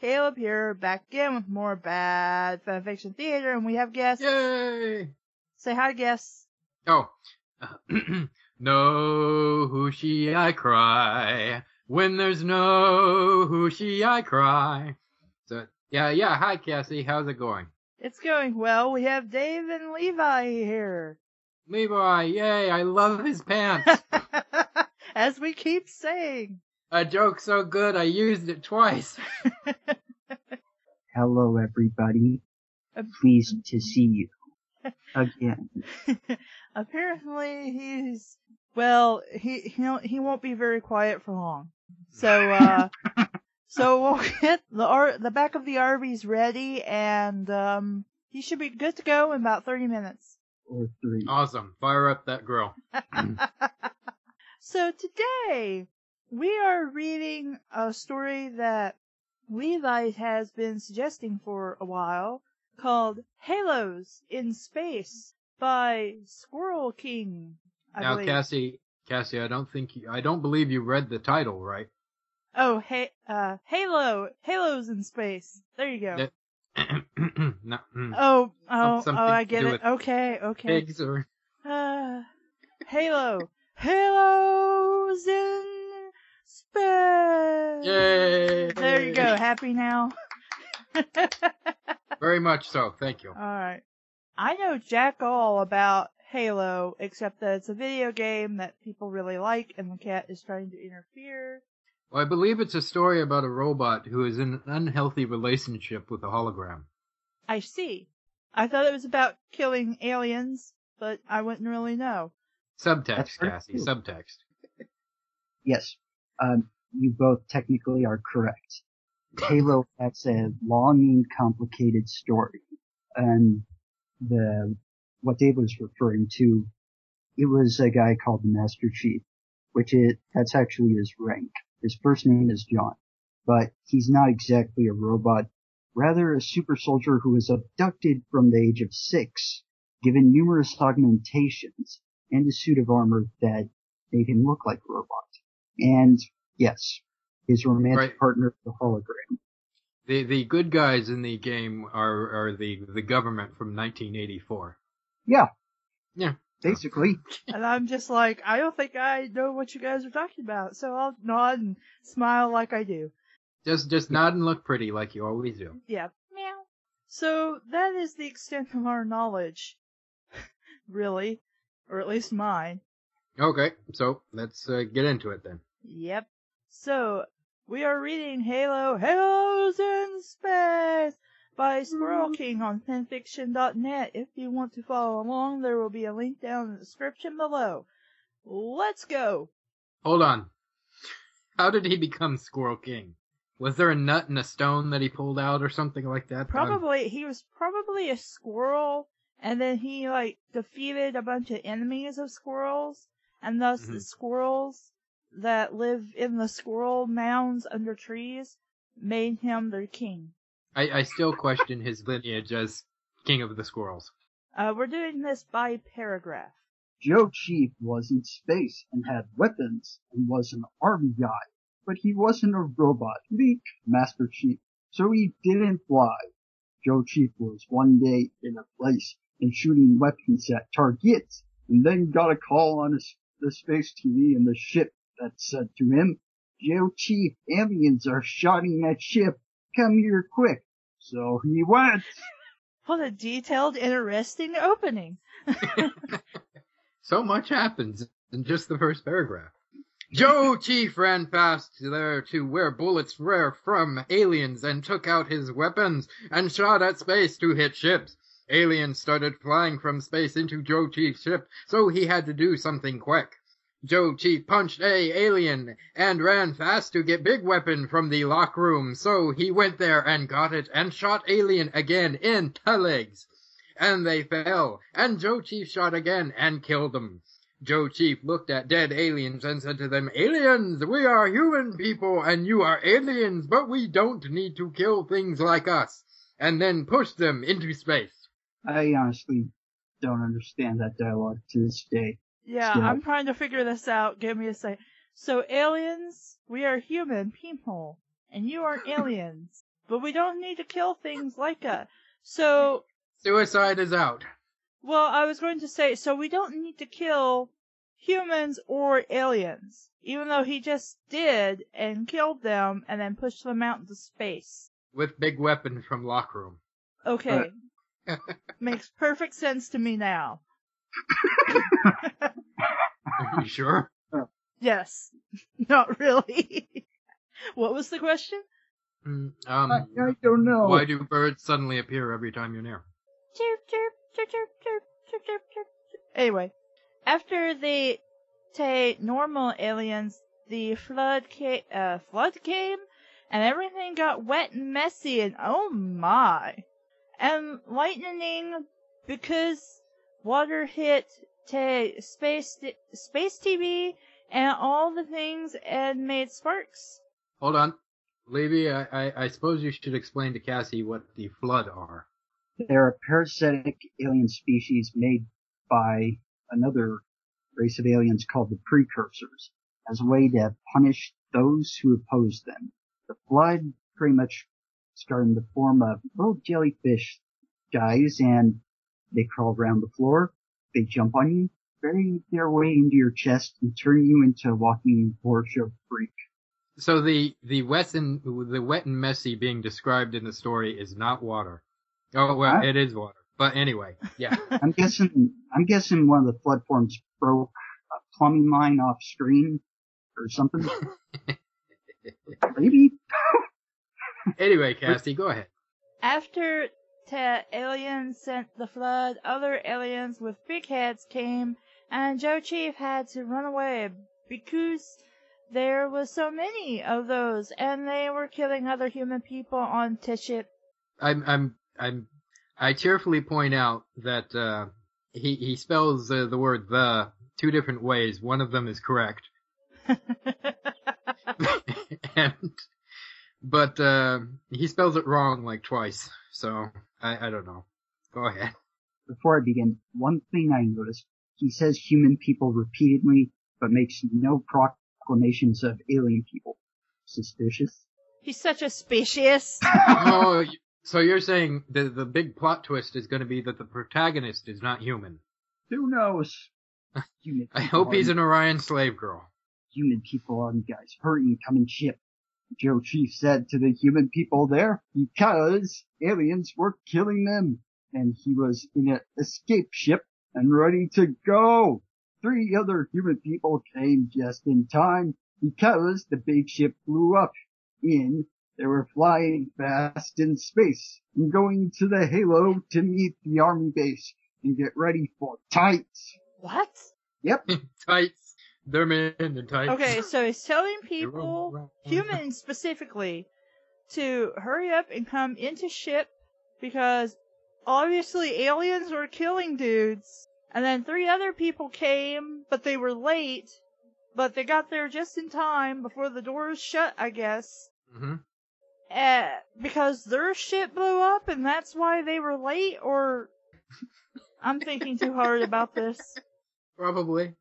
Caleb here, back again with more bad fanfiction theater, and we have guests. Yay! Say hi, guests. Oh. no who she I cry. When there's no who she I cry. So yeah, yeah, hi Cassie, how's it going? It's going well. We have Dave and Levi here. Levi, yay, I love his pants. As we keep saying. A joke so good I used it twice. Hello, everybody. Pleased to see you again. Apparently he's, well, he, he, he won't be very quiet for long. So, uh, so we'll get the R, the back of the RVs ready and, um, he should be good to go in about 30 minutes. Or three. Awesome. Fire up that grill. So today we are reading a story that Levi has been suggesting for a while called Halos in Space by Squirrel King. I now believe. Cassie, Cassie, I don't think you, I don't believe you read the title right. Oh, hey, uh, Halo, Halos in Space. There you go. That- no, mm, Oh, oh, oh, I get it. Okay, okay. pigs or Uh, Halo, Halos in Space. Yay! There you go. Happy now? Very much so. Thank you. Alright. I know jack all about Halo, except that it's a video game that people really like and the cat is trying to interfere. Well, I believe it's a story about a robot who is in an unhealthy relationship with a hologram. I see. I thought it was about killing aliens, but I wouldn't really know. Subtext, pretty Cassie. Subtext. Yes, um, you both technically are correct. Halo has a long and complicated story, and the what Dave was referring to, it was a guy called the Master Chief, which is that's actually his rank. His first name is John, but he's not exactly a robot, rather a super soldier who was abducted from the age of six, given numerous augmentations and a suit of armor that made him look like a robot. And yes, his romantic Right. partner, the hologram. The the good guys in the game are are the the government from 1984. Yeah, Yeah. basically. And I'm just like, I don't think I know what you guys are talking about, so I'll nod and smile like I do. Just just nod and look pretty like you always do. Yeah. Meow. So that is the extent of our knowledge. really. Or at least mine. Okay, so let's uh, get into it then. Yep. So, we are reading Halo, Halos in Space by Squirrel King on fanfiction.net. If you want to follow along, there will be a link down in the description below. Let's go! Hold on. How did he become Squirrel King? Was there a nut and a stone that he pulled out or something like that? Probably, he was probably a squirrel, and then he, like, defeated a bunch of enemies of squirrels, and thus the Mhm. squirrels that live in the squirrel mounds under trees made him their king. I, I still question his lineage as King of the Squirrels. Uh, we're doing this by paragraph. Joe Chief was in space and had weapons and was an army guy, but he wasn't a robot, leak Master Chief, so he didn't fly. Joe Chief was one day in a place and shooting weapons at targets, and then got a call on his, the space TV and the ship that said to him, Joe Chief, aliens are shooting at ship, come here quick. So he went. What a detailed, interesting opening. So much happens in just the first paragraph. Joe Chief ran fast there to where bullets were from aliens and took out his weapons and shot at space to hit ships. Aliens started flying from space into Joe Chief's ship, so he had to do something quick. Joe Chief punched a alien and ran fast to get big weapon from the lock room. So he went there and got it and shot alien again in the legs. And they fell. And Joe Chief shot again and killed them. Joe Chief looked at dead aliens and said to them, Aliens, we are human people and you are aliens, but we don't need to kill things like us. And then pushed them into space. I honestly don't understand that dialogue to this day. Yeah, Yeah. I'm trying to figure this out. Give me a second. So aliens, we are human people, and you are aliens, but we don't need to kill things like us. So, Suicide is out. well, I was going to say, so we don't need to kill humans or aliens, even though he just did and killed them and then pushed them out into space. With big weapon from lock room. Okay. Makes perfect sense to me now. Are you sure? Yes. Not really. what was the question? Mm, Um, I, I don't know. why do birds suddenly appear every time you're near? Chirp, chirp, chirp, chirp, chirp, chirp, chirp, chirp. Anyway, after the te normal aliens, the flood came, uh, flood came, and everything got wet and messy, and oh my. And lightning, because water hit te space, space TV, and all the things, and made sparks. Hold on. Levi, I, I, I suppose you should explain to Cassie what the flood are. They're a parasitic alien species made by another race of aliens called the Precursors as a way to punish those who oppose them. The flood pretty much started in the form of little jellyfish guys and they crawl around the floor, they jump on you, bury their way into your chest and turn you into a walking horror show freak. So the, the wet and, the wet and messy being described in the story is not water. Oh, well, Huh? it is water. But anyway, yeah. I'm guessing, I'm guessing one of the flood forms broke a plumbing line off screen or something. Maybe. anyway, Cassie, go ahead. After aliens sent the flood, other aliens with big heads came, and Joe Chief had to run away because there was so many of those, and they were killing other human people on the ship. I'm, I'm, I'm, I cheerfully point out that, uh, he, he spells uh, the word the two different ways. One of them is correct. and, but, uh, he spells it wrong like twice. So, I, I don't know. Go ahead. Before I begin, one thing I noticed, he says human people repeatedly, but makes no proclamations of alien people. Suspicious? He's such a specious. oh, so you're saying the, the big plot twist is going to be that the protagonist is not human. Who knows? Human I hope he's an Orion slave girl. human people on you guys hurting coming ship. Joe Chief said to the human people there because aliens were killing them and he was in an escape ship and ready to go. Three other human people came just in time because the big ship blew up in they were flying fast in space and going to the Halo to meet the army base and get ready for tights. what? Yep. Tights. They're men in tights. Okay, so he's telling people, humans specifically, to hurry up and come into ship because obviously aliens were killing dudes. And then three other people came, but they were late. But they got there just in time before the doors shut, I guess. hmm Uh, because their ship blew up and that's why they were late, or I'm thinking too hard about this. Probably.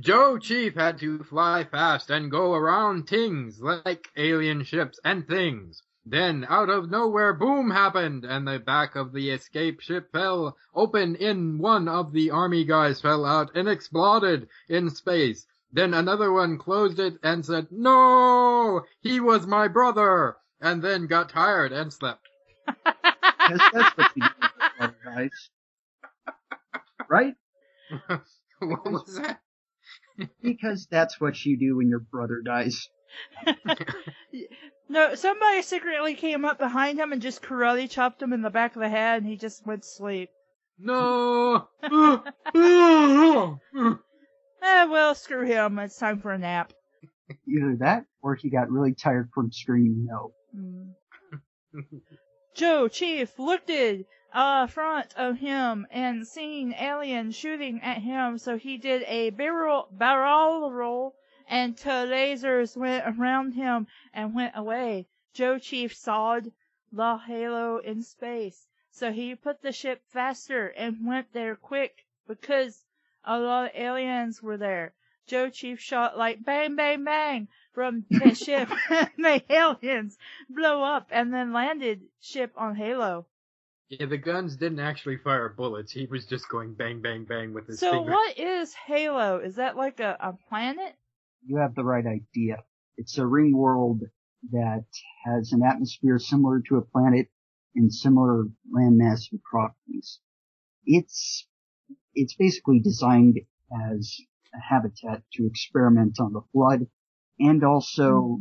Joe Chief had to fly fast and go around things like alien ships and things. Then, out of nowhere, boom happened, and the back of the escape ship fell open in one of the army guys fell out and exploded in space. Then another one closed it and said, No! He was my brother! And then got tired and slept. Because that's what you do with guys. Right? what was that? Because that's what you do when your brother dies. No, somebody secretly came up behind him and just karate chopped him in the back of the head, and he just went to sleep. No! Eh, well, well, screw him. It's time for a nap. Either that, or he got really tired from screaming no. Mm. Joe Chief looked in uh, front of him and seen aliens shooting at him, so he did a barrel barrel roll and two lasers went around him and went away. Joe Chief sawed the halo in space, so he put the ship faster and went there quick because a lot of aliens were there. Joe Chief shot like bang bang bang from the ship and the aliens blow up and then landed ship on Halo. Yeah, the guns didn't actually fire bullets. He was just going bang, bang, bang with his So finger. what is Halo? Is that like a, a planet? You have the right idea. It's a ring world that has an atmosphere similar to a planet and similar landmass properties. It's, it's basically designed as a habitat to experiment on the flood and also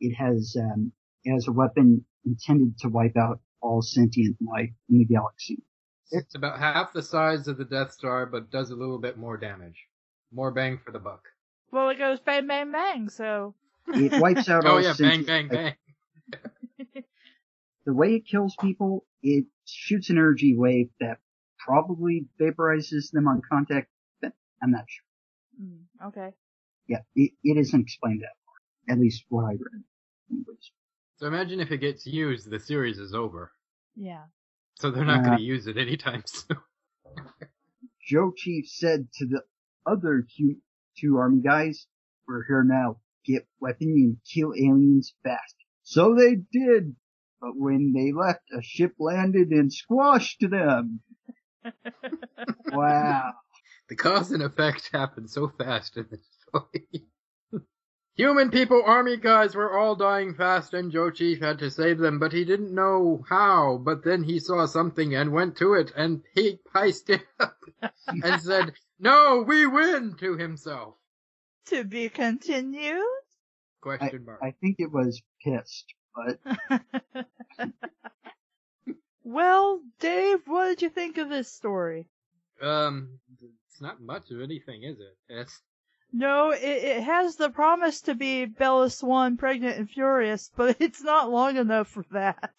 it has, um, it has a weapon intended to wipe out all sentient life in the galaxy. It's about half the size of the Death Star, but does a little bit more damage. More bang for the buck. Well, it goes bang bang bang. So It wipes out Oh all yeah, bang, sentient bang, life. bang. the way it kills people, it shoots an energy wave that probably vaporizes them on contact, but I'm not sure. mm, okay. Yeah, it, it isn't explained that far. At least what I read. Anyways. So imagine if it gets used, the series is over. Yeah. So they're not Uh, going to use it anytime soon. Joe Chief said to the other two, two army guys, we're here now. Get weapon and kill aliens fast. So they did. But when they left, a ship landed and squashed them. Wow. The cause and effect happened so fast in this story. Human people, army guys were all dying fast and Joe Chief had to save them, but he didn't know how. But then he saw something and went to it and he piced it up and said, no, we win to himself. to be continued. Question mark. I think it was pissed, but well, Dave, what did you think of this story? Um, it's not much of anything, is it? It's, No, it, it has the promise to be Bella Swan pregnant and furious, but it's not long enough for that.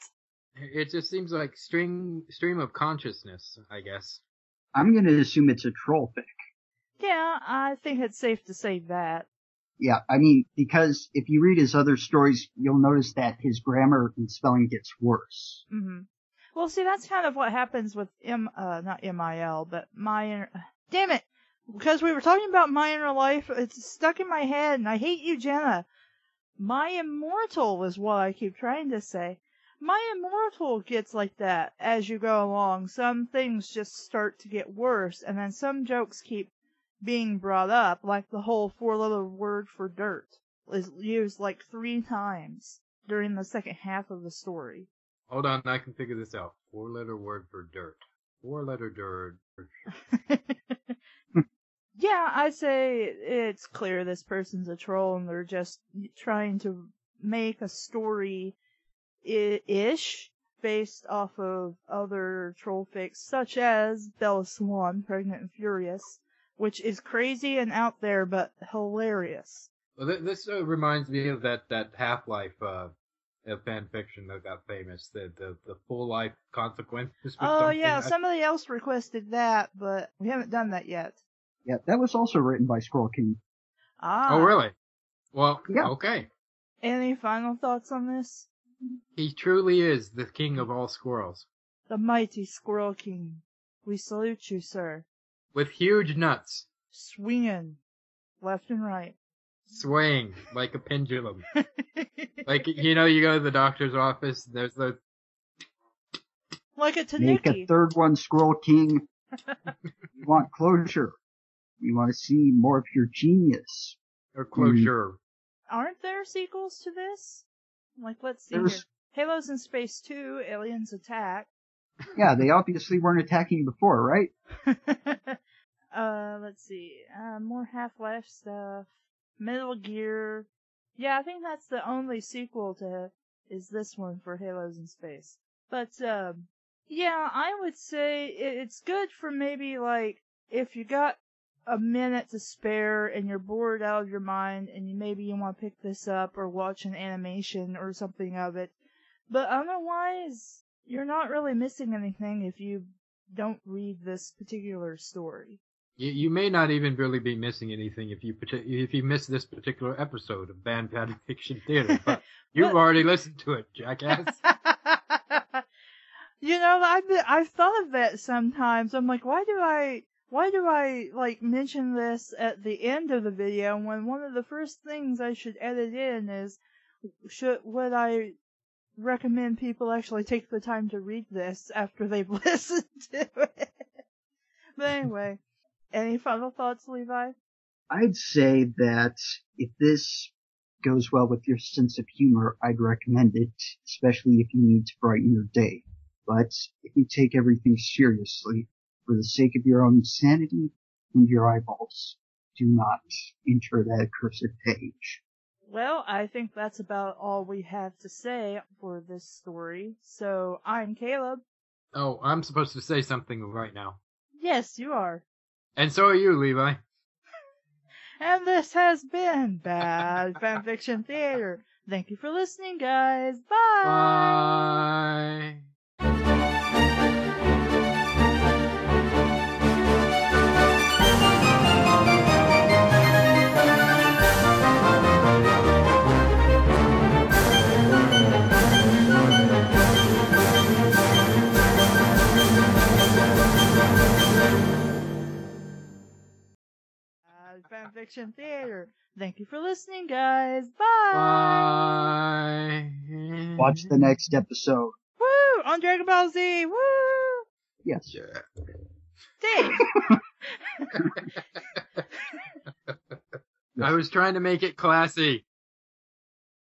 it just seems like stream, stream of consciousness, I guess. I'm gonna assume it's a troll fic. Yeah, I think it's safe to say that. Yeah, I mean, because if you read his other stories, you'll notice that his grammar and spelling gets worse. Mm-hmm. Well, see, that's kind of what happens with M, uh, not M-I-L, but my inner, damn it! Because we were talking about my inner life, it's stuck in my head, and I hate you, Jenna. My immortal was what I keep trying to say. My immortal gets like that as you go along. Some things just start to get worse, and then some jokes keep being brought up, like the whole four-letter word for dirt is used like three times during the second half of the story. Hold on, I can figure this out. Four letter word for dirt. Four letter dirt. yeah, I'd say it's clear this person's a troll and they're just trying to make a story ish based off of other troll fics such as Bella Swan, Pregnant and Furious, which is crazy and out there but hilarious. Well, this uh, reminds me of that that Half Life uh, fan fiction that got famous. The the the full life consequences. Oh yeah, somebody else requested that, but we haven't done that yet. Yeah, that was also written by Squirrel King. Ah. Oh really? Well, Yeah. okay. Any final thoughts on this? He truly is the king of all squirrels, The mighty Squirrel King. We salute you, sir. with huge nuts, Swinging left and right. swaying like a pendulum. like you know, you go to the doctor's office. And there's those. like a Make a third one, Squirrel King. you want closure. You want to see more of your genius. Or closure. Aren't there sequels to this? Like, let's see There's- here. Halos in Space 2, Aliens Attack. Yeah, they obviously weren't attacking before, right? uh, let's see. Uh, more Half-Life stuff. Metal Gear. Yeah, I think that's the only sequel to, is this one for Halos in Space. But, um, yeah, I would say it's good for maybe like, if you got a minute to spare and you're bored out of your mind and you, maybe you want to pick this up or watch an animation or something of it. But otherwise, you're not really missing anything if you don't read this particular story. You, you may not even really be missing anything if you if you miss this particular episode of Band Pad Fiction Theater, but you've already listened to it, jackass. you know, I've been, I've thought of that sometimes. I'm like, why do I, why do I like mention this at the end of the video when one of the first things I should edit in is, should would I recommend people actually take the time to read this after they've listened to it? but anyway, any final thoughts, Levi? I'd say that if this goes well with your sense of humor, I'd recommend it, especially if you need to brighten your day. But if you take everything seriously, for the sake of your own sanity and your eyeballs, do not enter that accursed page. Well, I think that's about all we have to say for this story. So I'm Caleb. oh, I'm supposed to say something right now. Yes, you are. And so are you, Levi. And this has been Bad Fanfiction Theater. Thank you for listening, guys. Bye. Bye. Bad Fanfiction Theater. Thank you for listening, guys. Bye. Bye. Watch the next episode. Woo! On Dragon Ball Z. Woo! Yes. Yeah. Dave. I was trying to make it classy.